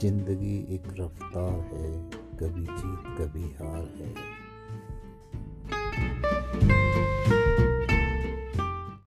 ज़िंदगी एक रफ्तार है कभी जीत कभी हार है।